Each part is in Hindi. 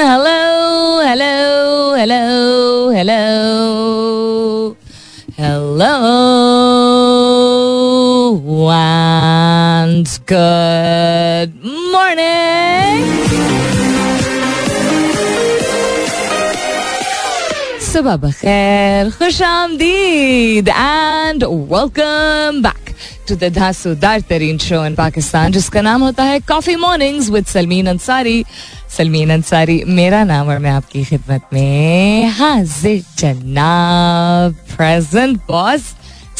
hello hello hello hello. Hello and good morning. सुबह बखैर खुश आमदीद and welcome back to the धांसूदार तरीन शो इन पाकिस्तान जिसका नाम होता है coffee mornings with Salmeen Ansari Salmeen Ansari मेरा नाम और मैं आपकी खिदमत में हाजिर जनाब प्रेजेंट बॉस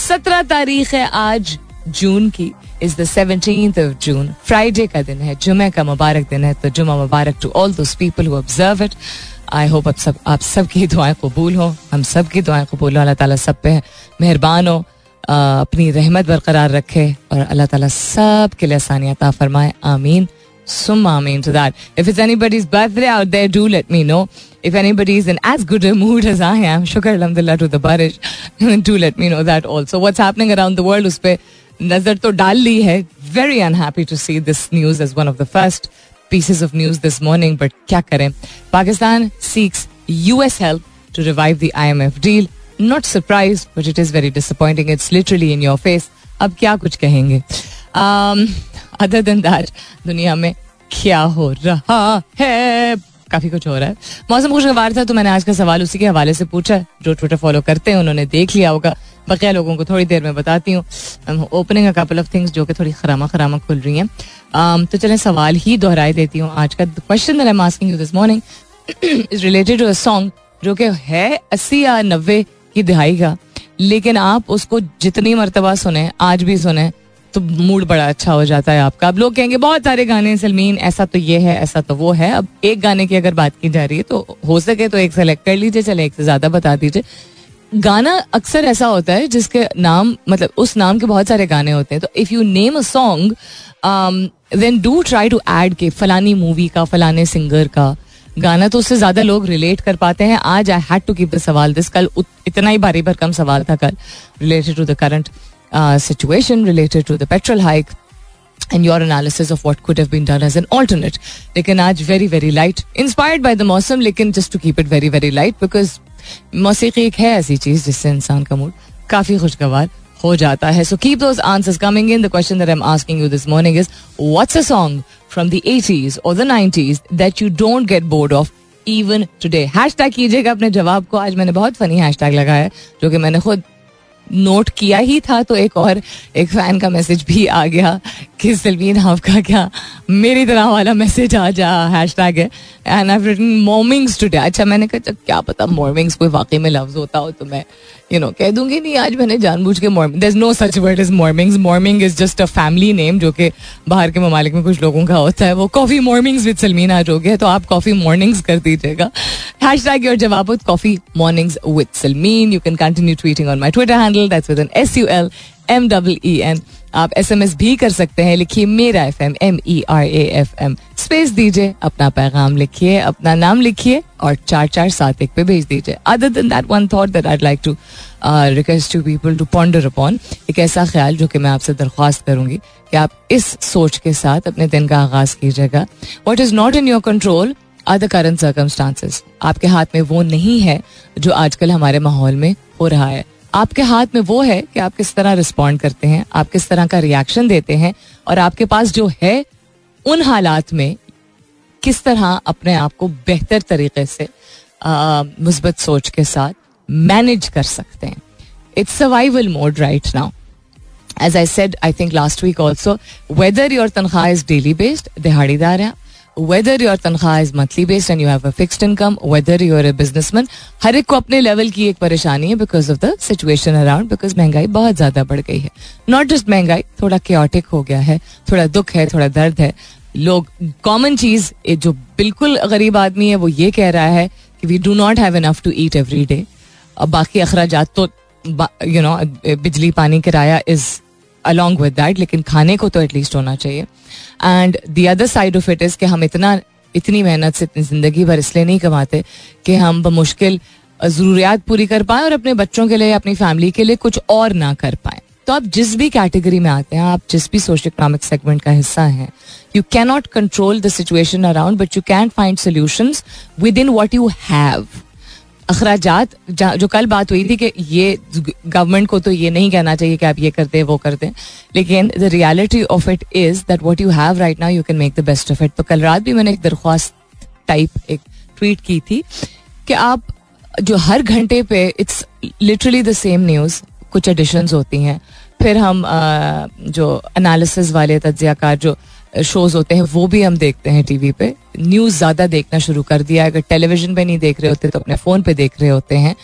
सत्रह तारीख है आज, जून की is the seventeen of June. Friday का दिन है, जुमे का मुबारक दिन है तो जुमा मुबारक to all those people who observe it I hope अब सब, आप सब की दुआएँ कबूल हो। हम सब की दुआएँ कबूल हो। अल्लाह ताला सब पे मेहरबान हो। अपनी रहमत बरकरार रखे और अल्लाह ताला सब के लिए आसानियाँ ता फरमाए। आमीन। सुम आमीन। सुधार if is anybody's birthday out there do let me know if anybody's in as good mood as I am शुक्र अलहमदिल्ला टू द बारिश do let me know that also what's happening around the world उस पर नज़र तो डाल ली है। Very unhappy to see this news as one of the first pieces of news this morning, but क्या करें? Pakistan seeks US help to revive the IMF deal. Not surprised, but it is very disappointing. It's literally in your face. अब क्या कुछ कहेंगे? Um, other than that, दुनिया में क्या हो रहा है काफ़ी कुछ हो रहा है मौसम खुशगवार था तो मैंने आज का सवाल उसी के हवाले से पूछा जो ट्विटर फॉलो करते हैं उन्होंने देख लिया होगा बकिया लोगों को थोड़ी देर में बताती हूँ। ओपनिंग कपल ऑफ़ थिंग्स जो कि थोड़ी खरामा खरामा खुल रही हैं। um, तो चलें सवाल ही दोहराई देती हूँ। आज का question I am asking you this morning is related to a song जो कि है अस्सी या नब्बे की दिहाई का। लेकिन आप उसको जितनी मरतबा सुने आज भी सुने तो मूड बड़ा अच्छा हो जाता है आपका। अब लोग कहेंगे बहुत सारे गाने सलमीन ऐसा तो ये है ऐसा तो वो है। अब एक गाने की अगर बात की जा रही है तो हो सके तो एक सेलेक्ट कर लीजिए चले एक से ज़्यादा बता दीजिए। गाना अक्सर ऐसा होता है जिसके नाम मतलब उस नाम के बहुत सारे गाने होते हैं। तो if you name a song then do try to add के फलानी मूवी का फलाने सिंगर का। गाना तो उससे ज़्यादा लोग रिलेट कर पाते हैं। आज I had to keep the सवाल दिस कल इतना ही भारी भरकम सवाल था कल। Related to the current situation related to the petrol hike and your analysis of what could have been done as an alternate. लेकिन आज very very light, inspired by the मौसम लेकिन just to keep it very very light because मौसीकी एक है ऐसी चीज़ जिससे इंसान का मूड काफ़ी खुशगवार हो जाता है। So keep those answers coming in the question that I am asking you this morning is what's a song from the 80s और the 90s that you don't get bored of even today hashtag कीजिएगा अपने जवाब को। आज मैंने बहुत फनी हैशटैग लगाया जो कि मैंने खुद नोट किया ही था तो एक और, एक फ़ैन का मैसेज भी आ गया कि सलमीन आपका क्या? मेरी तरह वाला मैसेज आ जा हैश टैग है। And I written mormings today अच्छा मैंने कहा क्या पता मॉर्मिंग्स कोई वाकई में लफ्ज होता हो तो मैं यू नो कह दूँगी, नहीं, आज मैंने जानबूझ के morming there no such word is mormings morming is just a family name जो कि बाहर के ममालिक में कुछ लोगों का होता है। वो कॉफ़ी मॉर्निंग्स विद सलमीन आज हो गया तो आप कॉफ़ी मॉर्निंग्स कर दीजिएगा। हैश टैग योर जवाब coffee mornings with Salmeen. You can continue tweeting on my Twitter handle that's with N S U L M double E N आप एस एम एस भी कर सकते हैं, लिखिए मेरा F M M E R A F M space दीजिए, अपना पैगाम लिखिए, अपना नाम लिखिए और चार चार सात एक पे भेज दीजिए। Other than that one thought that I like to request to people to ponder upon एक ऐसा ख्याल जो कि मैं आपसे दरख्वास्त करूँगी कि आप इस सोच के साथ अपने दिन का आगाज़ कीजिएगा। What is not in your control the current circumstances आपके हाथ में वो नहीं है जो आजकल हमारे माहौल में हो रहा है। आपके हाथ में वो है कि आप किस तरह रिस्पॉन्ड करते हैं, आप किस तरह का रिएक्शन देते हैं और आपके पास जो है, उन हालात में किस तरह अपने आप को बेहतर तरीके से मुस्बत सोच के साथ मैनेज कर सकते हैं। It's survival mode right now as I said I think last week also whether your तनख्वाह इज़ डेली बेस्ड दिहाड़ीदार है वेदर योर तनख्वाह is monthly based and you have a fixed income whether your a businessman हर एक को अपने लेवल की एक परेशानी है because of the situation around because महँगाई बहुत ज़्यादा बढ़ गई है। नॉट जस्ट महँगाई, थोड़ा क्योटिक हो गया है, थोड़ा दुख है, थोड़ा दर्द है। लोग कॉमन चीज़ जो बिल्कुल गरीब आदमी है, वो ये कह रहा है कि we do not have enough to eat every day बाकी अखराज तो यू नो बिजली पानी किराया इज़ अलॉन्ग विद दैट लेकिन खाने को तो एटलीस्ट होना चाहिए। And the other side of it is कि हम इतना, इतनी मेहनत से इतनी ज़िंदगी भर इसलिए नहीं कमाते कि हम बमुश्किल ज़रूरियात पूरी कर पाए और अपने बच्चों के लिए, अपनी फैमिली के लिए कुछ और ना कर पाए। तो आप जिस भी कैटेगरी में आते हैं, आप जिस भी सोशल इकोनॉमिक सेगमेंट का हिस्सा हैं you can not control the situation around but you can find solution within what you have अखराजात, जो कल बात हुई थी कि ये गवर्नमेंट को तो ये नहीं कहना चाहिए कि आप ये करते हैं, वो करते हैं। लेकिन the reality of it is that what you have right now you can make the best of it तो कल रात भी मैंने एक दरख्वास्त टाइप एक ट्वीट की थी कि आप जो हर घंटे पे it's literally the same news कुछ एडिशंस होती हैं। फिर हम जो एनालिसिस वाले, तजियाकार, जो शोज़ होते हैं, वो भी हम देखते हैं टीवी पे। न्यूज़ ज़्यादा देखना शुरू कर दिया अगर टेलीविज़न पे नहीं देख रहे होते तो अपने फ़ोन पे देख रहे होते हैं।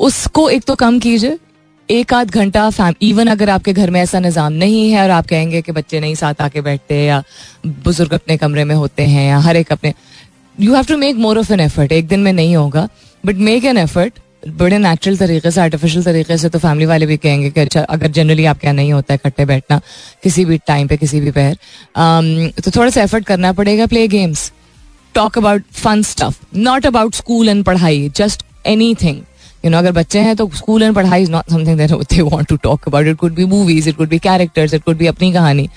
उसको एक तो कम कीजिए। एक आध घंटा फैम इवन अगर आपके घर में ऐसा निज़ाम नहीं है और आप कहेंगे कि बच्चे नहीं साथ आके बैठते या बुज़ुर्ग अपने कमरे में होते हैं या हर एक अपने you have to make more of an effort एक दिन में नहीं होगा बट मेक एन एफर्ट बड़े नेचुरल तरीके से आर्टिफिशियल तरीके से तो फैमिली वाले भी कहेंगे कि अच्छा अगर जनरली आप क्या नहीं होता है इकट्ठे बैठना किसी भी टाइम पे किसी भी पैर um, तो थोड़ा सा एफर्ट करना पड़ेगा play games talk about fun stuff not about school and पढ़ाई just anything you know अगर बच्चे हैं तो स्कूल एंड पढ़ाई is not something that they want to talk about it could be movies it could be characters it could be अपनी कहानी.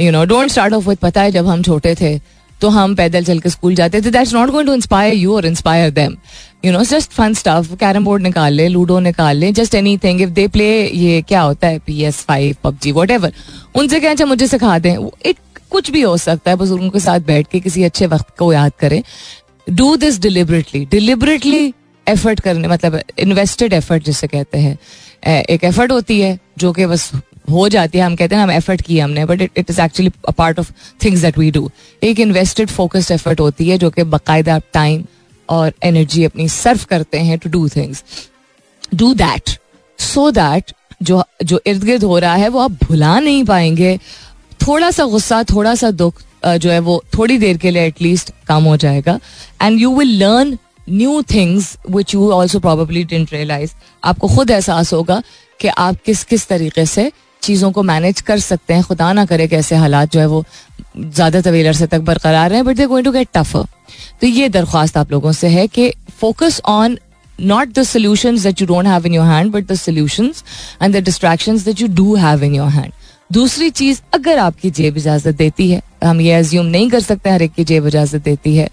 You know don't start off with पता है जब हम छोटे थे तो हम पैदल चल के स्कूल जाते थे। That's not going to inspire you और inspire them you know just fun stuff carrom board निकाल ले लूडो निकाल ले just anything if they play ये क्या होता है? P S five PUBG whatever उनसे क्या अच्छा मुझे सिखा दें। एक कुछ भी हो सकता है बुज़ुर्गों के साथ बैठ के किसी अच्छे वक्त को याद करें। Do this deliberately deliberately effort करने मतलब इन्वेस्टेड एफर्ट जिसे कहते हैं। एक एफर्ट होती है, जो कि बस हो जाती है, हम कहते हैं हम एफर्ट किए हमने but it it is actually a part of things that we do एक इन्वेस्टेड फोकस्ड एफर्ट होती है, जो कि बाकायदा टाइम और एनर्जी अपनी सर्व करते हैं to do things do that so that जो जो इर्द गिर्द हो रहा है, वो आप भुला नहीं पाएँगे. थोड़ा सा गुस्सा, थोड़ा सा दुख जो है, वो थोड़ी देर के लिए एटलीस्ट कम हो जाएगा. And you will learn new things which you also probably don't realise आपको खुद एहसास होगा कि आप किस किस तरीके से चीज़ों को मैनेज कर सकते हैं। खुदा ना करे कि ऐसे हालात जो है वो ज़्यादा तवील अरसे तक बरकरार हैं but they going to get tougher तो ये दरख्वास्त आप लोगों से है कि focus on not the solution that you don't have in your hand but the solution and the distraction that you do have in your hand दूसरी चीज़ अगर आपकी जेब इजाज़त देती है हम ये एज्यूम नहीं कर सकते, हर एक की जेब इजाज़त देती है।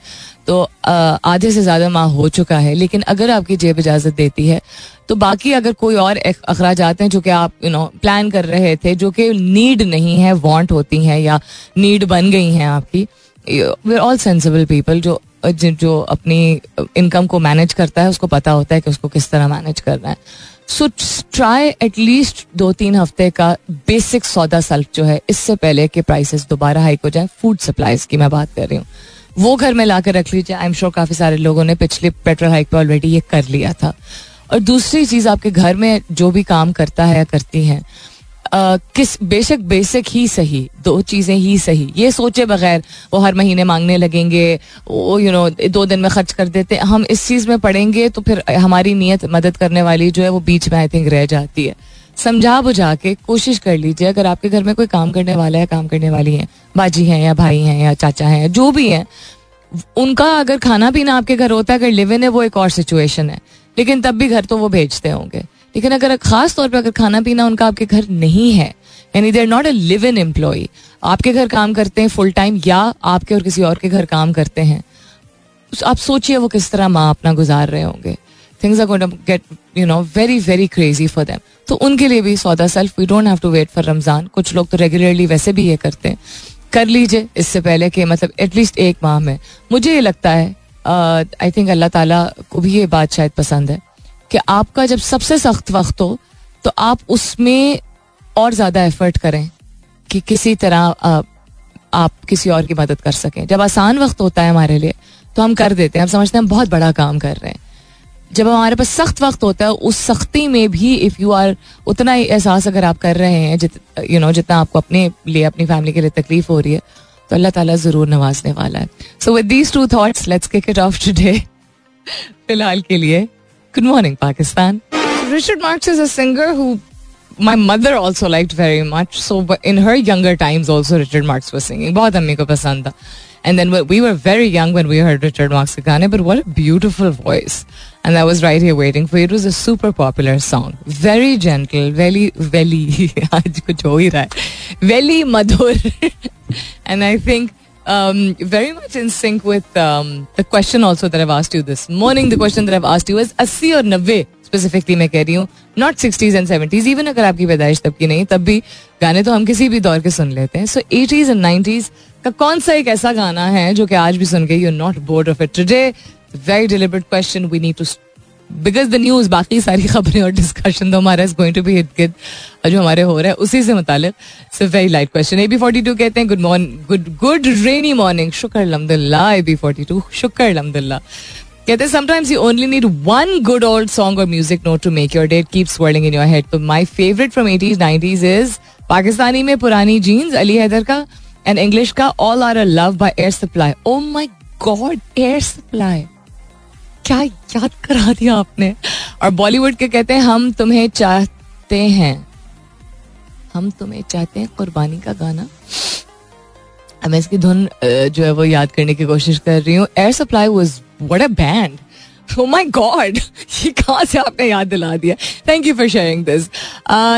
तो आधे से ज़्यादा माह हो चुका है, लेकिन अगर आपकी जेब इजाज़त देती है तो बाकी अगर कोई और अखराज आते हैं, जो कि आप यू नो प्लान कर रहे थे, जो कि नीड नहीं है वांट होती हैं, या नीड बन गई हैं आपकी वे ऑल सेंसिबल पीपल जो जो अपनी इनकम को मैनेज करता है, उसको पता होता है कि उसको किस तरह मैनेज करना है। सो ट्राई एटलीस्ट दो तीन हफ़्ते का बेसिक सौदा सल्फ जो है, इससे पहले कि प्राइसेस दोबारा हाइक हो जाए फ़ूड सप्लाईज की मैं बात कर रही हूँ। वो घर में ला कर रख लीजिए। आई एम श्योर काफ़ी सारे लोगों ने पिछले पेट्रोल हाइक पर ऑलरेडी ये कर लिया था। और दूसरी चीज़, आपके घर में जो भी काम करता है या करती हैं किस बेशक बेसिक ही सही, दो चीज़ें ही सही। ये सोचे बगैर वो हर महीने मांगने लगेंगे, वो यू नो दो दिन में खर्च कर देते। हम इस चीज़ में पढ़ेंगे तो फिर हमारी नीयत मदद करने वाली जो है वो बीच में आई थिंक रह जाती है। समझा बुझा के कोशिश कर लीजिए, अगर आपके घर में कोई काम करने वाला है, काम करने वाली है, बाजी हैं या भाई हैं या चाचा हैं, जो भी हैं, उनका अगर खाना पीना आपके घर होता है, अगर लिव इन है, वो एक और सिचुएशन है। लेकिन तब भी घर तो वो भेजते होंगे। लेकिन अगर खास तौर पर अगर खाना पीना उनका आपके घर नहीं है, यानी there not a live in employ आपके घर काम करते हैं फुल टाइम या आपके और किसी और के घर काम करते हैं आप सोचिए वो किस तरह माँ अपना गुजार रहे होंगे। Things are going get you know very very crazy for them तो उनके लिए भी सौदा self we don't have to wait for Ramzan कुछ लोग तो रेगुलरली वैसे भी ये करते हैं। कर लीजिए इससे पहले कि मतलब एटलीस्ट एक माह में। मुझे ये लगता है आई थिंक अल्लाह ताला को भी ये बात शायद पसंद है। कि आपका जब सबसे सख्त वक्त हो तो आप उसमें और ज़्यादा एफर्ट करें कि किसी तरह आ, आप किसी और की मदद कर सकें। जब आसान वक्त होता है हमारे लिए तो हम कर देते हैं। हम समझते हैं हम बहुत बड़ा काम कर रहे हैं। जब हमारे पास सख्त वक्त होता है उस सख्ती में भी इफ़ यू आर उतना ही एहसास अगर आप कर रहे हैं जित यू नो जितना आपको अपने लिए अपनी फैमिली के लिए तकलीफ़ हो रही है तो अल्लाह ताला ज़रूर नवाजने वाला है। So with these two thoughts let's kick it off today फ़िलहाल के लिए। Good morning, Pakistan. Richard Marx is a singer who my mother also liked very much. So in her younger times, also Richard Marx was singing. बहुत अम्मी को पसंद था. And then we were very young when we heard Richard Marx के गाने, but what a beautiful voice. and I was right here waiting for you. It was a super popular song. Very gentle, very, very, आज कुछ हो ही रहा है. Very madhur. and I think um, very much in sync with um, the question also that I've asked you this morning. The question that I've asked you is 80 और 90 स्पेसिफिकली मैं कह रही हूँ not sixties and seventies even अगर आपकी पैदाइश तब की नहीं तब भी गाने तो हम किसी भी दौर के सुन लेते हैं सो एटीज एंड नाइनटीज का कौन सा एक ऐसा गाना है जो कि आज भी सुन के you not bored of it today very deliberate question we need to because the news बाकी सारी खबरें और डिस्कशन तो हमारा is going to be hit kid जो हमारे हो रहा है, उसी से मुतालिक so very light question A B forty two कहते हैं good morning good good rainy morning शुक्र, अलहमदुल्ला ए बी फोर्टी टू शुक्र, अलहमदुल्ला। कहते हैं sometimes you only need one good old song और music note to make your date keep swirling in your head तो my favourite from eighties nineties is Pakistani में पुरानी जीन्स अली हैदर का एंड इंग्लिश का all are a love by Air Supply oh my God Air Supply क्या याद करा दिया आपने? और बॉलीवुड के कहते हैं, हम तुम्हें चाहते हैं। हम तुम्हें चाहते हैं कुर्बानी का गाना। मैं इसकी धुन जो है वो याद करने की कोशिश कर रही हूँ। Air Supply was what a band Oh my God! ये कहाँ से आपने याद दिला दिया? Thank you for sharing this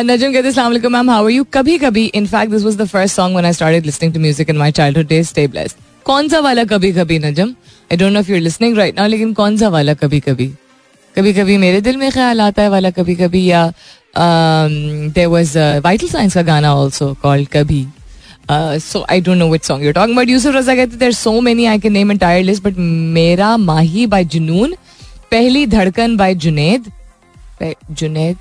नजम कहते हैं मैम हाउ आर यू कभी कभी in fact this was the first song when I started listening to music in my childhood days stay blessed कौन सा वाला कभी कभी नजम? I don't know if you are listening right now लेकिन कौन सा वाला कभी कभी कभी कभी मेरे दिल में ख्याल आता है वाला कभी कभी या देर वॉज़ वाइटल साइंस का गाना ऑल्सो कॉल्ड कभी। So I don't know which song you're talking but Yusuf Raza कहते there so many I can name entire list but मेरा माही बाय जुनून पहली धड़कन बाय जुनेद जुनेद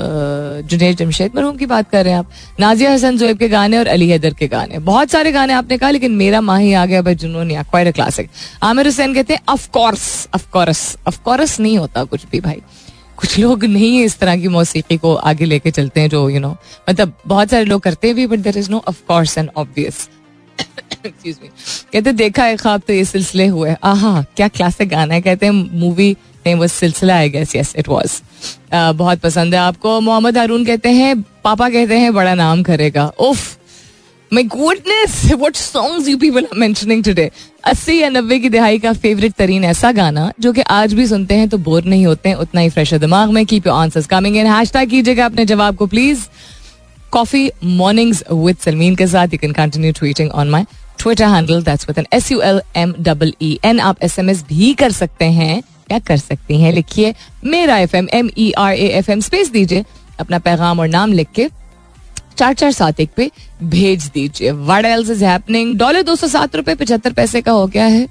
जुनेद जमशेद मरहूम की बात कर रहे हैं आप। नाजिया हसन जोएब के गाने और अली हैदर के गाने। बहुत सारे गाने आपने कहा लेकिन मेरा माही आ गया भाई जुनून या क्वाइट क्लासिक आमिर हुसैन कहते हैं of course of course of course नहीं होता कुछ भी भाई। कुछ लोग नहीं इस तरह की मौसीकी को आगे लेके चलते हैं जो यू you नो know, मतलब बहुत सारे लोग करते भी but there is no of course and obvious कहते देखा है ख्वाब तो ये सिलसिले हुए आहा क्या क्लासिक गाना है? कहते हैं मूवी नहीं वो Silsila I guess yes it was बहुत पसंद है आपको। मोहम्मद हारून कहते हैं, पापा कहते हैं, बड़ा नाम करेगा। उफ my goodness what songs you people are mentioning today अस्सी या नब्बे की दिहाई का फेवरेट तरीन ऐसा गाना, जो कि आज भी सुनते हैं तो बोर नहीं होते हैं, उतना ही फ्रेश है दिमाग में। Keep your answers coming in hashtag कीजिएगा अपने जवाब को please coffee mornings with Salmeen के साथ. You can continue tweeting on my Twitter handle that's with N S U L M double E N आप एस एम एस भी कर सकते हैं। क्या कर सकती हैं? लिखिए मेरा F M M E R A F M space दीजिए अपना पैगाम और नाम लिख के चार चार सात एक पे भेज दीजिए। What else is happening dollar दो सौ सात रुपए पचहत्तर पैसे का हो गया है।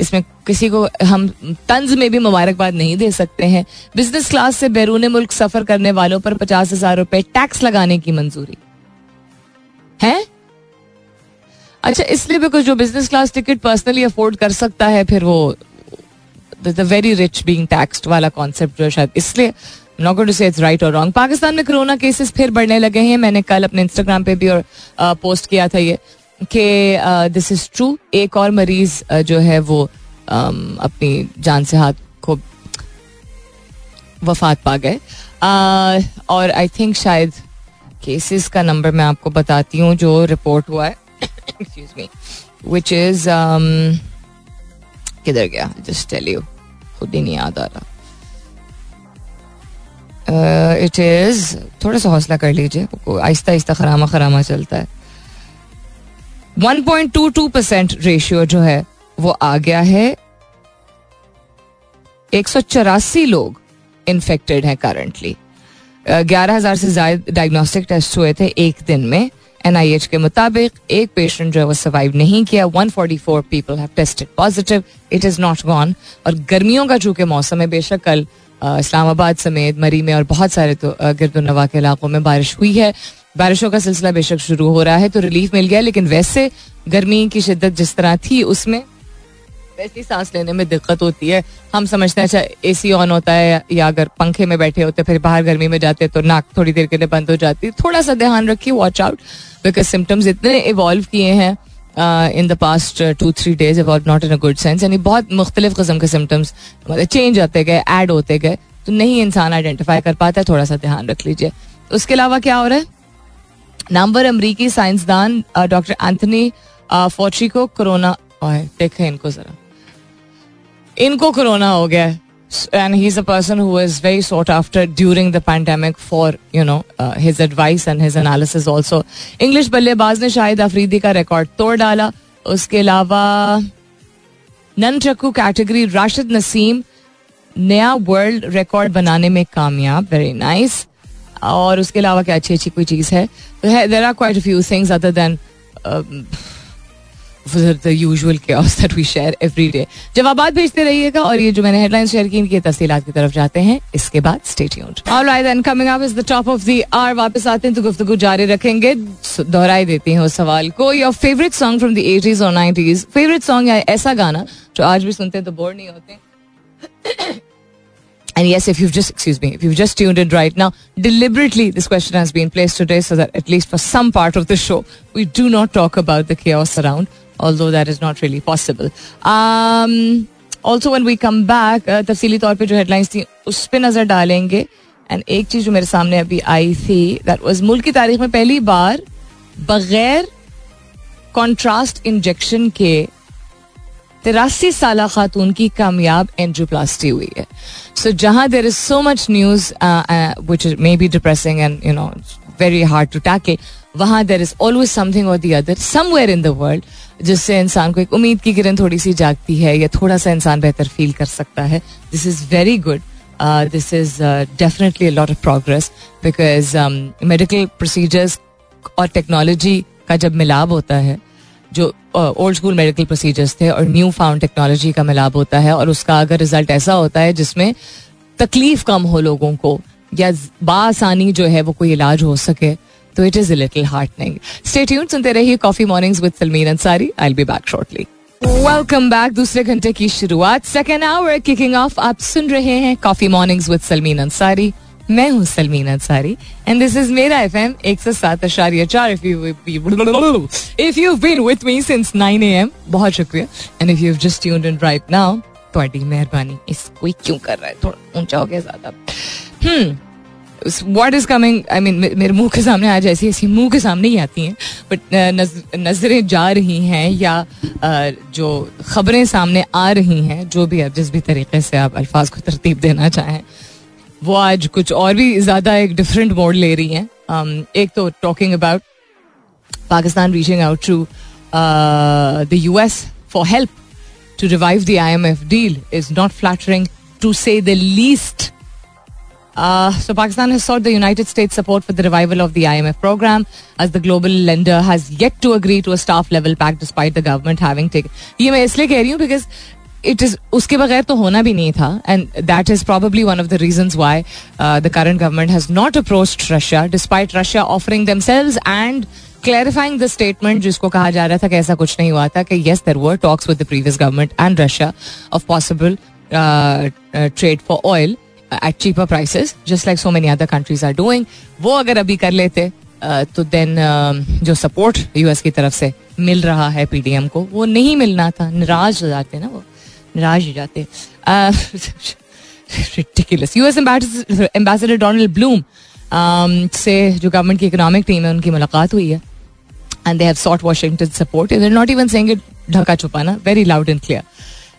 इसमें किसी को हम तंज में भी मुबारकबाद नहीं दे सकते हैं। बिज़नेस क्लास से बैरून मुल्क सफ़र करने वालों पर पचास हज़ार रुपए टैक्स लगाने की मंजूरी। है? अच्छा इसलिए बिकॉज़ जो business class ticket personally afford कर सकता है फिर वो the very rich being taxed वाला कॉन्सेप्ट जो है शायद इसलिए नॉट से इट्स राइट और रॉन्ग पाकिस्तान में कोरोना केसेस फिर बढ़ने लगे हैं। मैंने कल अपने इंस्टाग्राम पे भी और पोस्ट किया था ये कि दिस इज़ ट्रू एक और मरीज़ जो है वो अपनी जान से हाथ को वफात पा गए। और आई थिंक शायद केसेस का नंबर मैं आपको बताती हूँ जो रिपोर्ट हुआ है। एक्सक्यूज मी विच इज़ किधर गया? जस्ट टेल यू खुद ही नहीं याद आ रहा। इट इज़ थोड़ा सा हौसला कर लीजिए। आहिस्ता आहिस्ता खरामा खरामा चलता है। 1.22 परसेंट रेशियो जो है, वो आ गया है। एक सौ चौरासी लोग इन्फेक्टेड हैं करंटली ग्यारह हज़ार से ज़्यादा डायग्नोस्टिक टेस्ट हुए थे एक दिन में। एनआईएच के मुताबिक एक पेशेंट जो है वो सर्वाइव नहीं किया। 144 people have tested positive it is not gone और गर्मियों का चूँकि मौसम है, बेशक कल इस्लामाबाद समेत, मरी में और बहुत सारे तो गिरदुलनवा के इलाकों में बारिश हुई है। बारिशों का सिलसिला बेशक शुरू हो रहा है तो रिलीफ मिल गया। लेकिन वैसे गर्मी की शिद्दत जिस तरह थी, उसमें वैसी सांस लेने में दिक्कत होती है। हम समझते हैं अच्छा ए सी ऑन होता है या अगर पंखे में बैठे होते, फिर बाहर गर्मी में जाते तो नाक थोड़ी देर के लिए बंद हो जाती थोड़ा सा ध्यान रखिए वॉच आउट बिकॉज़ सिम्टम्स इतने इवॉल्व किए हैं in the past two three days about not in a good sense यानी बहुत मुख्तलिफ़ किस्म के सिम्टम्स मतलब चेंज होते गए ऐड होते गए तो नहीं इंसान आइडेंटिफाई कर पाता है थोड़ा सा ध्यान रख लीजिए। उसके अलावा क्या हो रहा है? नामवर अमरीकी साइंसदान डॉक्टर एंथनी फोची को कोरोना देखें इनको जरा। इनको कोरोना हो गया and he's a person who is very sought after during the pandemic for you know uh, his advice and his analysis also. English बल्लेबाज ने शाहिद अफरीदी का रिकॉर्ड तोड़ डाला। उसके अलावा नन चक्कू कैटेगरी राशिद नसीम नया वर्ल्ड रिकॉर्ड बनाने में कामयाब। वेरी नाइस और उसके अलावा क्या अच्छी अच्छी कोई चीज़ है? There are quite few things other than the usual chaos that we share every day. जवाब भेजते रहिएगा और ये जो मैंने हेडलाइंस शेयर की इनकी तफसीलात की तरफ़ जाते हैं इसके बाद stay tuned alright then coming up is the top of the hour वापस आते हैं तो गुफ्तगू जारी रखेंगे दोहराई देती हैं उस सवाल को your favourite song from the 80s और 90s फेवरेट सॉन्ग या ऐसा गाना जो आज भी सुनते हैं तो बोर नहीं होते And yes, if you've just, excuse me, if you've just tuned in right now, deliberately this question has been placed today so that at least for some part of the show, we do not talk about the chaos around although that is not really possible. Um, also when we come back uh, तफसीली तौर पे जो हेडलाइंस थी उस पर नज़र डालेंगे एंड एक चीज़ जो मेरे सामने अभी आई थी दैट वाज मुल्क की तारीख में पहली बार बगैर कॉन्ट्रास्ट इंजेक्शन के तिरासी साल खातून की कामयाब एंजियोप्लास्टी हुई है सो जहाँ there is so much news which may be depressing and you know very hard to tackle वहाँ देर इज़ ऑलवेज समथिंग और the other somewhere in the world जिससे इंसान को एक उम्मीद की किरण थोड़ी सी जागती है या थोड़ा सा इंसान बेहतर फील कर सकता है this is very good this is definitely lot of progress because medical procedures और टेक्नोलॉजी का जब मिलाप होता है, जो ओल्ड स्कूल मेडिकल प्रोसीजर्स थे और न्यू फाउंड टेक्नोलॉजी का मिलाप होता है और उसका अगर रिज़ल्ट ऐसा होता है जिसमें तकलीफ़ कम हो लोगों को या बासानी जो है वो कोई इलाज हो सके तो it is a little heartening stay tune सुनते रहिए coffee mornings with Salmeen Ansari I will be back shortly welcome back दूसरे घंटे की शुरुआत. सेकेंड आवर किकिंग ऑफ़ आप सुन रहे हैं coffee mornings with Salmeen Ansari मैं हूँ Salmeen Ansari and this is मेरा एफ़ एम एक सौ सात आशार्य चार. If you if you been with me since nine A M बहुत शुक्रिया. And if you just tuned in right now थोड़ी मेहरबानी. इसको क्यों कर रहा है? थोड़ा ऊँचा हो गया ज़्यादा. हम्म what is coming I mean मेरे मुँह के सामने आज ऐसी ऐसी मुँह के सामने ही आती हैं बट नज़रें जा रही हैं या जो खबरें सामने आ रही हैं जो भी आप जिस भी तरीके से आप अल्फाज को तरतीब देना चाहें वो आज कुछ और भी ज़्यादा एक डिफरेंट मोड ले रही हैं। Um, एक तो talking about Pakistan reaching out to the U S for help to revive the I M F deal is not flattering to say the least Uh, so Pakistan has sought the United States support for the revival of the IMF program as the global lender has yet to agree to a staff level pact despite the government having taken. ये मैं इसलिए कह रही हूँ because it is उसके बगैर तो होना भी नहीं था and that is probably one of the reasons why uh, the current government has not approached Russia despite Russia offering themselves and clarifying the statement जिसको कहा जा रहा था कि ऐसा कुछ नहीं हुआ था कि yes there were talks with the previous government and Russia of possible uh, uh, trade for oil at cheaper prices just like so many other countries are doing वो अगर अभी कर लेते तो देन जो सपोर्ट यूएस की तरफ़ से मिल रहा है पीडीएम को, वो नहीं मिलना था। निराश हो जाते ना वो। निराश हो जाते यूएस एम्बेसडर डोनाल्ड ब्लूम से जो गवर्नमेंट की इकोनॉमिक टीम है, उनकी मुलाकात हुई है। And they have sought Washington support not even it ढका छुपाना very loud and clear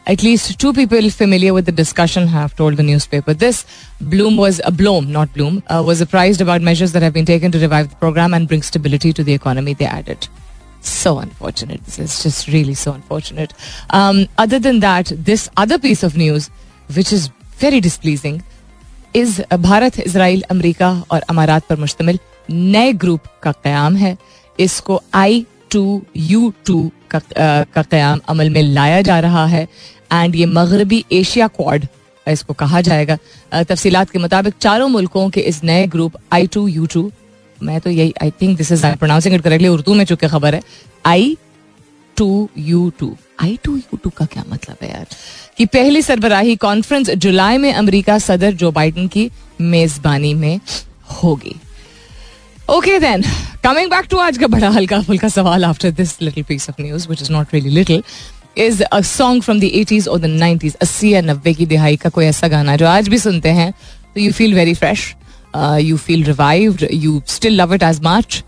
At least two people familiar with the discussion have told the newspaper this. Bloom was a Bloom, not Bloom, uh, was surprised about measures that have been taken to revive the program and bring stability to the economy. They added. So unfortunate. This is just really so unfortunate. Um, other than that, this other piece of news, which is very displeasing, is Bharat Israel America और अमारात पर मुश्तमिल नए ग्रुप का क्याम है इसको आई टू यू टू का क्याम अमल में लाया जा रहा है एंड ये मगरबी एशिया क्वाड इसको कहा जाएगा। तफसीलात के मुताबिक चारों मुल्कों के इस नए group I two U two मैं तो यही I think this is I pronouncing it correctly Urdu में चुके खबर है। I two U two I two U two का क्या मतलब है यार? कि पहली सरबराही कॉन्फ्रेंस जुलाई में अमेरिका सदर जो बाइडन की मेजबानी में होगी। Okay then coming back to आज का बड़ा हल्का फुल्का सवाल after this little piece of news which is not really little is a song from the eighties और द अस्सी या नब्बे की दिहाई का कोई ऐसा गाना जो आज भी सुनते हैं तो you feel very fresh you feel revive you still love it as much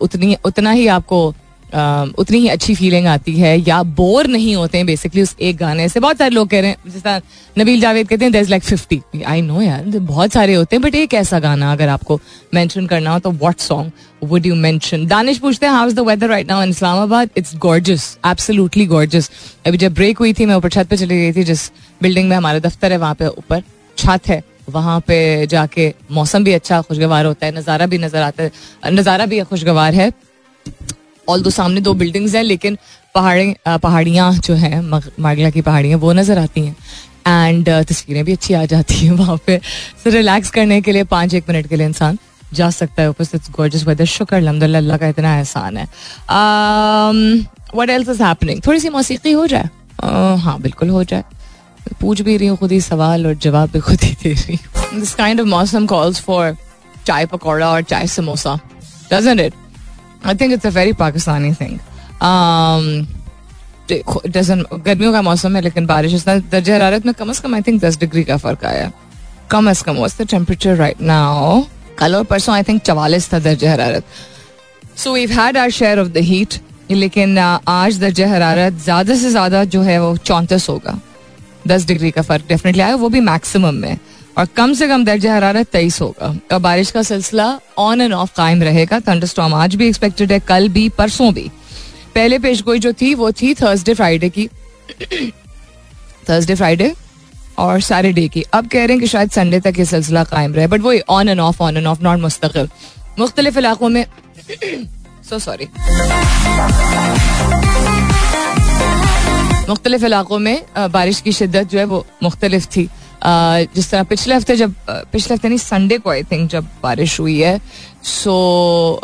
उतनी उतना ही आपको उतनी ही अच्छी फीलिंग आती है या बोर नहीं होते हैं बेसिकली उस एक गाने से। बहुत सारे लोग कह रहे हैं जैसा नबील जावेद कहते हैं there like fifty I know यार बहुत सारे होते हैं बट एक ऐसा गाना अगर आपको मेंशन करना हो तो what song would you mention Danish पूछते हैं how is the weather right now in Islamabad it's gorgeous absolutely gorgeous अभी जब ब्रेक हुई थी, मैं ऊपर छत पर चली गई थी, जिस बिल्डिंग में हमारा दफ्तर है, वहाँ पे ऊपर छत है, वहाँ पे जाके मौसम भी अच्छा खुशगवार होता है, नज़ारा भी नज़र आता है, नज़ारा भी खुशगवार है। ऑल दो सामने दो बिल्डिंग्स हैं, लेकिन पहाड़ी पहाड़ियाँ जो हैं मागला की पहाड़ियाँ, वो नज़र आती हैं। एंड तस्वीरें भी अच्छी आ जाती हैं वहाँ पे। सो रिलैक्स करने के लिए पाँच एक मिनट के लिए इंसान जा सकता है ऊपर गॉर्जस वेदर शुक्र अल्लाह का इतना एहसान है। वट एल्स इज़ हैपनिंग थोड़ी सी मौसीकी हो जाए? हाँ बिल्कुल हो जाए। पूछ भी रही हूँ खुद ही सवाल और जवाब भी खुद ही दे रही हूँ। दिस काइंड ऑफ़ मौसम कॉल्स फॉर चाय पकौड़ा और chai samosa doesn't it I think it's a very Pakistani thing गर्मियों का मौसम है, लेकिन बारिश इस दर्ज हरारत में कम अज कम आई थिंक दस डिग्री का फ़र्क आया। कम अज कम was the temperature right now कल और परसों आई थिंक चवालीस था दर्ज हरारत। So we had our share of the heat लेकिन आज दर्ज हरारत ज़्यादा से ज़्यादा जो है वो चौंतीस होगा। दस डिग्री का फ़र्क डेफिनेटली आया, वो भी मैक्सिमम में। और कम से कम दर्ज हरारत तेईस होगा। और बारिश का सिलसिला ऑन एंड ऑफ़ कायम रहेगा। थंडरस्टॉर्म आज भी एक्सपेक्टेड है, कल भी, परसों भी। पहले पेश गोई जो थी, वो थी थर्सडे फ्राइडे की। थर्सडे फ्राइडे और सैटरडे की। अब कह रहे हैं कि शायद संडे तक ये सिलसिला कायम रहे बट वो on and off on and off not मुस्तकिल। मुख्तलिफ़ इलाकों में सो सॉरी मुख्तलिफ़ इलाकों में बारिश की शिद्दत जो है, वो मुख्तलिफ़ थी। जिस तरह पिछले हफ़्ते जब पिछले हफ़्ते नहीं संडे को आई थिंक जब बारिश हुई है सो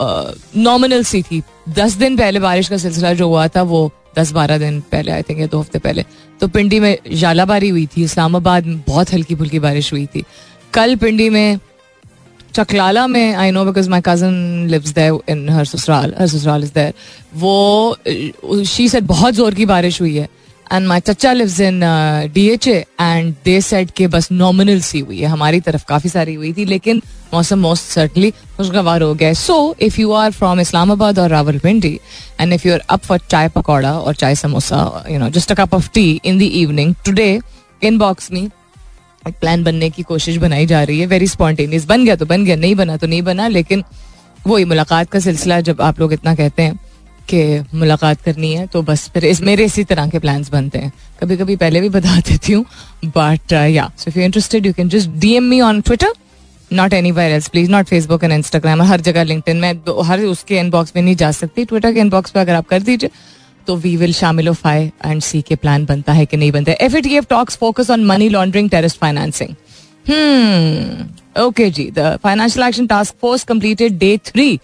नॉमिनल सी थी दस दिन पहले बारिश का सिलसिला जो हुआ था वो दस बारह दिन पहले आई थिंक दो हफ़्ते पहले तो पिंडी में जालाबारी हुई थी इस्लामाबाद में बहुत हल्की फुल्की बारिश हुई थी कल पिंडी में चकलाला में I know because my cousin lives there in her ससुराल हर ससुराल इज़ देयर वो शी सेड बहुत ज़ोर की बारिश हुई है एंड माई चचा lives in D H A and they set के बस नॉमिनल सी हुई है। हमारी तरफ़ काफ़ी सारी हुई थी, लेकिन मौसम मोस्ट सर्टनली खुशगवार हो गया so if you are from Islamabad और Rawalpindi and if you are up for chai pakora और chai samosa you know just a cup of tea in the evening today inbox में एक प्लान बनने की कोशिश बनाई जा रही है। वेरी स्पॉन्टेनियस बन गया तो बन गया, नहीं बना तो नहीं बना, लेकिन वही मुलाकात का सिलसिला जब आप लोग इतना कहते हैं। कि मुलाकात करनी है तो बस फिर इस, मेरे इसी तरह के प्लान्स बनते हैं। कभी कभी पहले भी बता देती हूँ but yeah so if you interested you can just D M me on Twitter not anywhere else please not Facebook and Instagram हर जगह लिंक मैं हर उसके इनबॉक्स में नहीं जा सकती. ट्विटर के इनबॉक्स पे अगर आप कर दीजिए तो वी विल शामिल एंड सी के प्लान बनता है कि नहीं बनता है. F A T F talks focus on money laundering terrorist financing okay ji. The financial action task force completed day three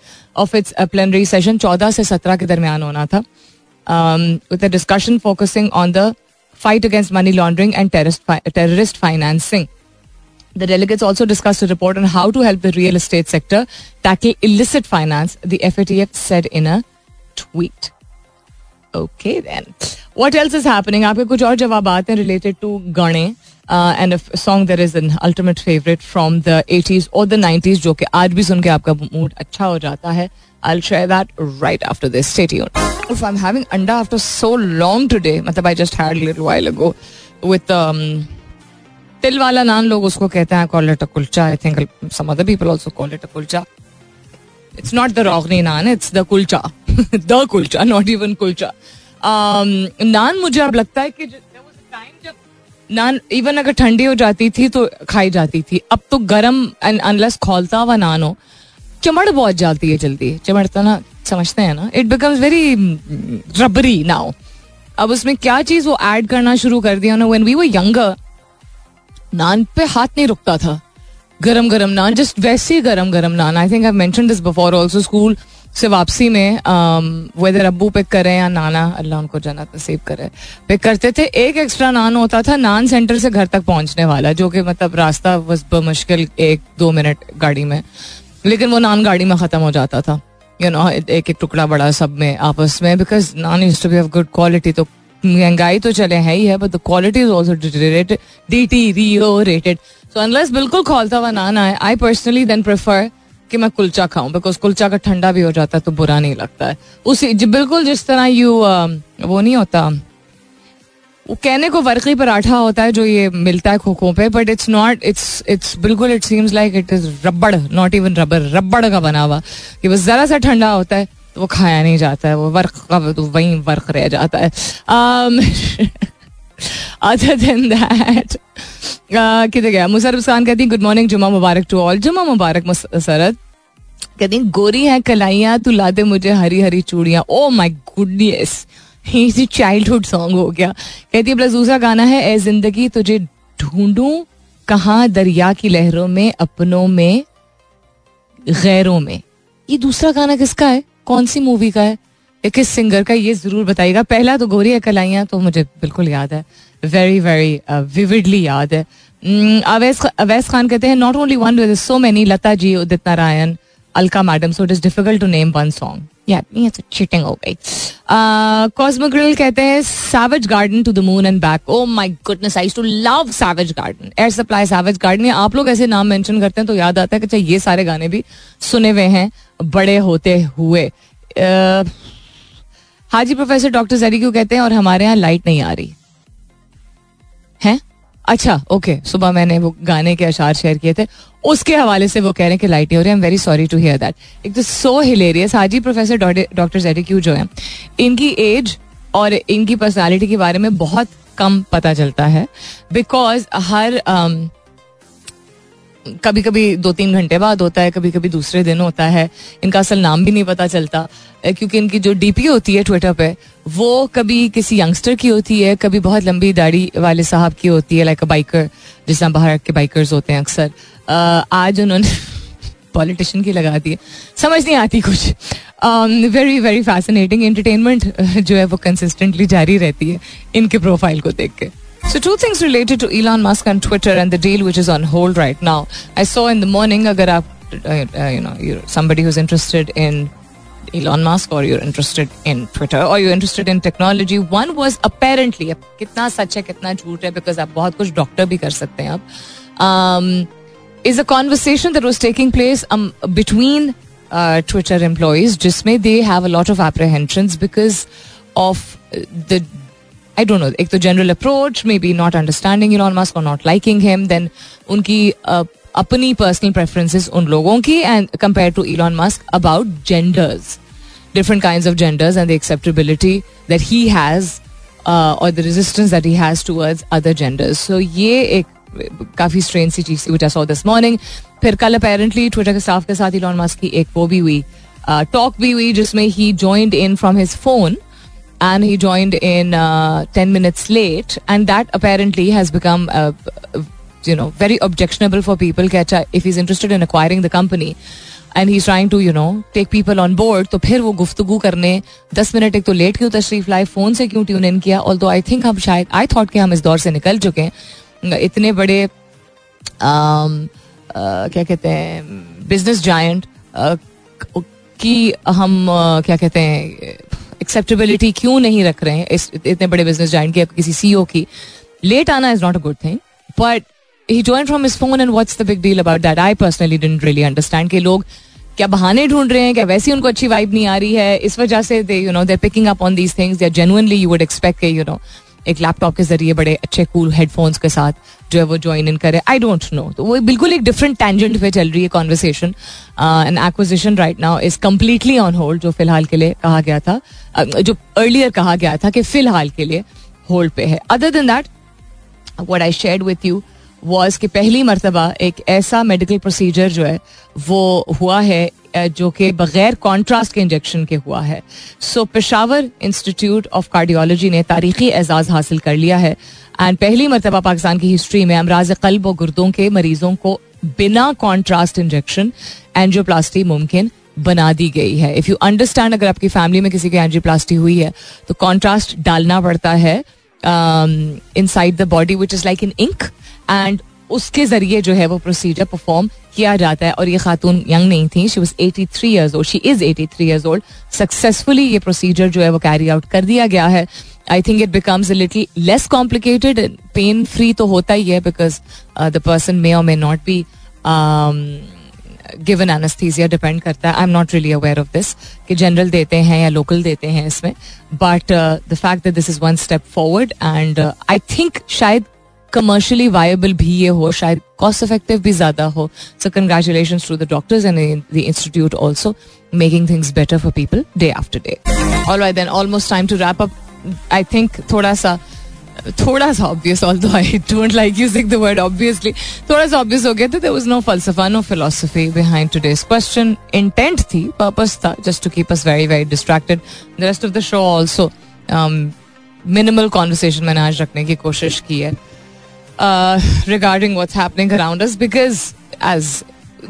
of its plenary session चौदह से सत्रह के दरमियान होना था with discussion focusing on the money laundering and terrorist, fi- terrorist financing. The delegates also discussed a report on how to help the real estate sector tackle illicit finance, the FATF said in a tweet. Okay, then. What else is happening? आपके कुछ और जवाब आते हैं related to गाने and uh, song there is an ultimate favourite from the eighties और द नाइनटीज जो कि आज भी सुन के आपका मूड अच्छा हो जाता है I'll share that right after this. Stay tuned. If I'm having anda after so long today, मतलब I just had a little while ago with um, तिल वाला नान लोग उसको कहते हैं call it a kulcha. I think some other people also call it a kulcha. It's not the रोगनी it's the kulcha. the kulcha, not even kulcha. Um, नान मुझे अब लगता है कि time जब नान इवन अगर ठंडी हो जाती थी तो खाई जाती थी। अब तो गर्म एंड अनलेस खोलता हुआ नान हो चमड़ बहुत जाती है जल्दी। चमड़ता ना समझते हैं ना? It becomes very rubbery now अब उसमें क्या चीज़ वो ऐड करना शुरू कर दिया ना? When we were younger naan पे हाथ नहीं रुकता था। गरम गरम नान जस्ट वैसे गरम गरम naan. I think I mention this before also school से वापसी में वेदर अब्बू पिक करें या नाना, अल्लाह उनको जन्नत नसीब करे। पिक करते थे, एक एक्स्ट्रा नान होता था, नान सेंटर से घर तक पहुँचने वाला, जो कि मतलब रास्ता बस मुश्किल एक, दो मिनट गाड़ी में। लेकिन वो नान गाड़ी में ख़त्म हो जाता था। यू नो एक एक टुकड़ा बड़ा सब में, आपस में because naan use to be good quality तो महँगाई तो चले है ही है but the quality is also deteriorated so unless बिल्कुल खोलता हुआ नान आए आई पर्सनली देन प्रेफर कि मैं कुलचा खाऊं बिकॉज़ कुलचा का ठंडा भी हो जाता है तो बुरा नहीं लगता है। उसी बिल्कुल जिस तरह यू वो नहीं होता। वो कहने को वर्की पराठा होता है जो ये मिलता है खोखों पे but it's not it's it's बिल्कुल it seems like it is रबड़ नॉट इवन रबर रबड़ का बना हुआ। कि बस जरा सा ठंडा होता है तो वो खाया नहीं जाता है, वो वर्क का तो वहीं वर्क रह जाता है। अदर देन दैट किधर गया? मुसरफ खान कहती गुड मॉर्निंग जुमा मुबारक टू ऑल जुमा मुबारक मुसरत कहती गोरी है, कलाइया, तू लाते मुझे हरी हरी चूड़ियाँ ओ माई गुडनेस ही चाइल्डहुड सॉन्ग हो गया। कहती है, प्लस दूसरा गाना है ए ज़िंदगी तुझे ढूंढूं, कहा दरिया की लहरों में, अपनों में, गैरों में. ये दूसरा गाना किसका है? कौन सी मूवी का है? किस सिंगर का ये ज़रूर बताइएगा। पहला तो गोरी कलाइया तो मुझे बिल्कुल याद है। वेरी वेरी विविडली याद है। Hmm, अवैस अवैस खान कहते हैं not only one so many Lata ji Udit Narayan Alka madam so it is difficult to name one song cheating हो गई कॉस्मोग्रिल कहते हैं Savage Garden to the moon and back oh goodness I too love Savage Garden Air Supply Savage Garden आप लोग ऐसे नाम मेंशन करते हैं तो याद आता है कि अच्छा ये सारे गाने भी सुने हुए हैं बड़े होते हुए। हाजी प्रोफेसर डॉक्टर जरी क्यों कहते हैं और हमारे यहाँ लाइट नहीं आ रही? है? अच्छा ओके सुबह मैंने वो गाने के अशार शेयर किए थे। उसके हवाले से वो कह रहे हैं कि लाइट नहीं हो रही I am very sorry to hear that एक तो so hilarious Haji professor doctor J D Q जो है इनकी एज और इनकी पर्सनालिटी के बारे में बहुत कम पता चलता है। बिकॉज़ हर um, कभी कभी दो तीन घंटे बाद होता है कभी कभी दूसरे दिन होता है। इनका असल नाम भी नहीं पता चलता। क्योंकि इनकी जो डीपी होती है ट्विटर पे वो कभी किसी यंगस्टर की होती है कभी बहुत लंबी दाढ़ी वाले साहब की होती है लाइक अ बाइकर जिस तरह बाहर के बाइकर्स होते हैं अक्सर। आज उन्होंने पॉलिटिशियन की लगा दी है। समझ नहीं आती कुछ। वेरी वेरी फैसिनेटिंग एंटरटेनमेंट जो है वो कंसिस्टेंटली जारी रहती है इनके प्रोफ़ाइल को देख के। So two things related to Elon Musk and Twitter and the deal which is on hold right now. I saw in the morning, aap, uh, uh, you know, somebody who's interested in Elon Musk or you're interested in Twitter or you're interested in technology. One was apparently, कितना सच है कितना झूठ है because आप बहुत कुछ डॉक्टर भी कर सकते हैं आप um, is a conversation that was taking place um, between uh, Twitter employees जिसमें they have a lot of apprehensions because of the I don't know एक तो general approach may be not understanding in Musk और नॉट लाइकिंग हिम देन उनकी अपनी पर्सनल प्रेफरेंसेस उन लोगों की and compare to Elon Musk about genders different kind of genders and the acceptability that he has और the resistance that he has towards other genders so ये एक काफी स्ट्रेन सी चीज थी which I saw this morning फिर कल अपेरेंटली ट्विटर के स्टाफ के साथ इलॉन मस्क की एक वो भी हुई टॉक uh, भी हुई जिसमें he joined in from his phone and he joined in uh, 10 minutes late and that apparently has become uh, you know very objectionable for people if he's interested in acquiring the company and he's trying to you know take people on board तो फिर वो गुफ्तगु करने दस मिनट एक तो लेट क्यों तशरीफ़ लाए? फ़ोन से क्यों ट्यून इन किया? ऑल दो आई थिंक हम शायद आई थॉट कि हम इस दौर से निकल चुके हैं। इतने बड़े um, uh, क्या कहते हैं बिज़नेस uh, की हम uh, क्या कहते हैं एक्सेप्टेबिलिटी क्यों नहीं रख रहे हैं? इस इतने बड़े बिज़नेस जाइन की किसी सीईओ की। लेट आना is not a good thing but he join from his phone and what's the big deal about that I personally didn't really understand कि लोग क्या बहाने ढूंढ रहे हैं? क्या वैसे उनको अच्छी वाइब नहीं आ रही है? इस वजह से they you know they picking up on these things they genuinely you would expect के यू नो एक लैपटॉप के ज़रिए बड़े अच्छे कूल हेडफोन्स के साथ जो है वो ज्वाइन इन करे। आई डोंट नो तो वो बिल्कुल एक डिफरेंट टेंजेंट पे चल रही है conversation and acquisition right now is completely on hold जो फ़िलहाल के लिए कहा गया था। Uh, जो अर्लियर कहा गया था कि फ़िलहाल के लिए होल्ड पे है। Other than that what I share with you was कि पहली मरतबा एक ऐसा मेडिकल प्रोसीजर जो है, वो हुआ है जो कि बगैर कॉन्ट्रास्ट के इंजेक्शन के हुआ है। So Peshawar Institute of Cardiology ने तारीखी एजाज हासिल कर लिया है। एंड पहली मरतबा पाकिस्तान की हिस्ट्री में अमराज कल्ब और गुर्दों के मरीजों को बिना कॉन्ट्रास्ट इंजेक्शन एनजियोप्लास्टी मुमकिन बना दी गई है। इफ़ यू अंडरस्टैंड अगर आपकी फैमिली में किसी की एंजियोप्लास्टी हुई है तो कॉन्ट्रास्ट डालना पड़ता है inside the body which is like in ink and उसके ज़रिए जो है वो प्रोसीजर परफॉर्म किया जाता है और ये खातून यंग नहीं थी she was eighty three years old she is eighty three years old successfully ये प्रोसीजर जो है वो कैरी आउट कर दिया गया है I think it becomes little less complicated pain free तो होता ही है बिकॉज़ द पर्सन मे और may not be given anaesthesia depend करता है I am not really aware of this कि जनरल देते हैं या लोकल देते हैं इसमें but the fact that this is one step forward and I think शायद कमर्शियली वायबल भी ये हो, शायद कॉस्ट इफ़ेक्टिव भी ज़्यादा हो। So congratulation to the doctors and the institute also making things better for people day after day all then almost time to wrap up I think थोड़ा सा थोड़ा सा obvious although I don't like using the word obviously थोड़ा सा ऑब्वियस हो गया था there was no फलसफा no philosophy behind today's question intent थी पर्पस था just to keep us very very distracted the rest of the show also minimal conversation मैंने आज रखने की कोशिश की है। Regarding what's happening around us because as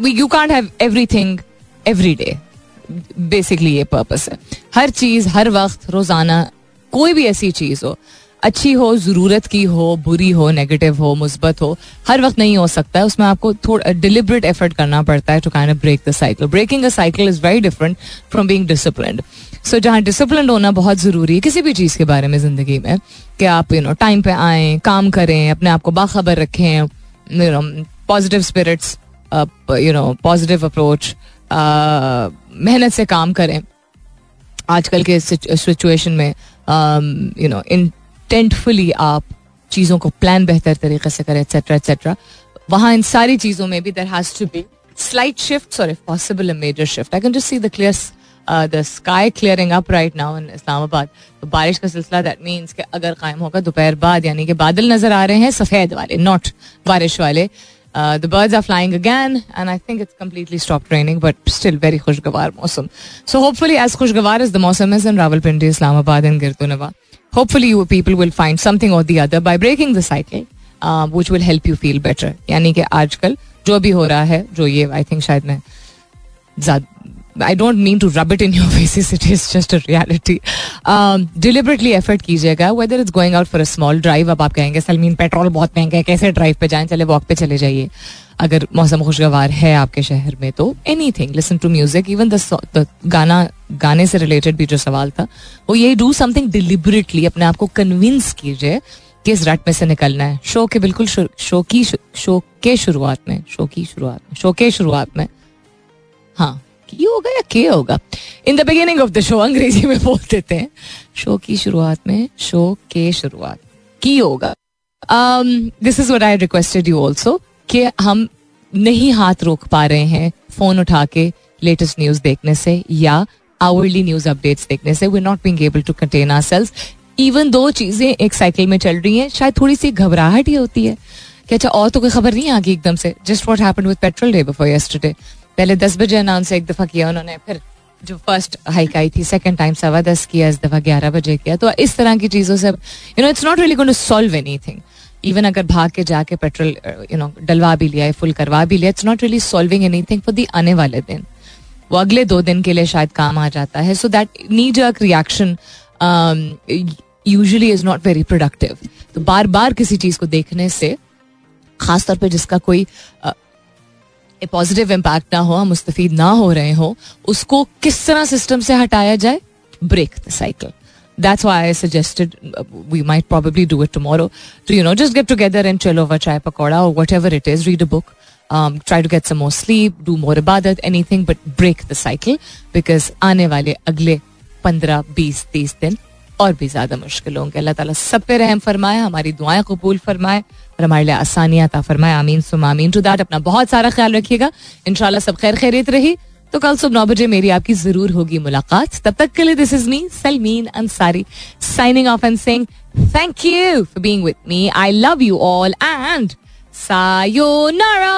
you can't have everything every day basically ये पर्पस है. हर चीज़, हर वक्त, रोज़ाना, कोई भी ऐसी चीज़ हो, अच्छी हो, ज़रूरत की हो, बुरी हो नेगेटिव हो, मुस्बत हो, हर वक्त नहीं हो सकता है। उसमें आपको थोड़ा डिलिबरेट एफर्ट करना पड़ता है to kind break the cycle breaking a cycle is very different from being discipline so जहाँ डिसिप्लिन होना बहुत ज़रूरी है, किसी भी चीज़ के बारे में ज़िंदगी में, कि आप यू नो टाइम पे आए, काम करें, अपने आप को बाखबर रखें you know positive spirits you know positive approach मेहनत से काम करें। आजकल के सिचुएशन में यू नो इंटेंटफुली आप चीज़ों को प्लान बेहतर तरीके से करें एक्सेट्रा एक्सेट्रा वहाँ इन सारी चीज़ों में भी there has to be slight shift और if possible major shift I can just see the clear the sky clearing up right now in Islamabad तो बारिश का सिलसिला दैट मीन्स कि अगर कायम होगा दोपहर बाद यानी कि बादल नज़र आ रहे हैं सफ़ेद वाले नॉट बारिश वाले the birds are flying again and I think it's completely stop raining but still very खुशगवार मौसम सो होपफुली एज खुशगवार इज़ द मौसम is in Rawalpindi Islamabad and गिरतुनवा you people will find something or the other by breaking the cycle uh, which will help you feel better. यानी कि आजकल जो भी हो रहा है जो ये आई थिंक शायद मैं I don't mean to rub it in your faces it is just a reality deliberately effort कीजिएगा weather is going out for a small drive अब आप कहेंगे सलमीन पेट्रोल बहुत महँगा है कैसे ड्राइव पे जाएँ चले वॉक पे चले जाइए अगर मौसम खुशगवार है आपके शहर में तो anything listen to music even the गाना गाने से रिलेटेड भी जो सवाल था वो ये डू समथिंग डिलिबरेटली अपने आप को कन्विंस कीजिए कि इस रट में से निकलना है। शो के बिल्कुल शो की शो के शुरुआत में, शो की शुरुआत में, शो के शुरुआत में। हाँ। की होगा या के होगा? In the beginning of the show अंग्रेज़ी में बोल देते हैं शो की शुरुआत में, शो के शुरुआत, की होगा? This is what I requested you also कि हम नहीं हाथ रोक पा रहे हैं फ़ोन उठा के लेटेस्ट न्यूज़ देखने से या आवरली न्यूज़ अपडेट्स देखने से. We not being able to contain ourselves even though चीज़ें एक साइकिल में चल रही हैं, शायद थोड़ी सी घबराहट ही होती है। कि अच्छा और तो कोई खबर नहीं आ गई एकदम से. Just what happen with petrol day before yesterday पहले दस बजे अनाउंस एक दफ़ा किया उन्होंने, फिर जो फ़र्स्ट हाइक आई थी सेकंड टाइम सवा दस किया, इस दफ़ा ग्यारह बजे किया। तो इस तरह की चीज़ों से you know it's not really going to solve anything even अगर भाग के जाके पेट्रोल यू नो डलवा भी लिया फुल करवा भी लिया it's not really solving anything for the आने वाले दिन। वो अगले दो दिन के लिए शायद काम आ जाता है। So that knee jerk reaction usually is not very productive तो बार बार किसी चीज़ को देखने से, खासतौर पर जिसका कोई पॉजिटिव इम्पैक्ट ना हो हम मुस्तफ़ ना हो रहे हो उसको किस तरह सिस्टम से हटाया जाए break the cycle that's why I suggested uh, we might probably do it tomorrow to you know just get together and chill over chai pakoda or whatever it is read a book um, try to get some more sleep do more ibadat anything but break the cycle because आने वाले अगले पंद्रह बीस तीस दिन और भी ज़्यादा मुश्किल होंगे अल्लाह ताला सब पे रहम फरमाए हमारी दुआएँ कबूल फरमाए और हमारे लिए आसानियाँ ता फरमाए, आमीन सुम आमीन। टू दैट अपना बहुत सारा ख्याल रखिएगा। इन सब खैर खैरियत रही। तो कल सुबह नौ बजे मेरी आपकी ज़रूर होगी मुलाकात। तब तक के लिए this is me Salmeen Ansari signing off and sing thank you for being with me I love you all and sayonara.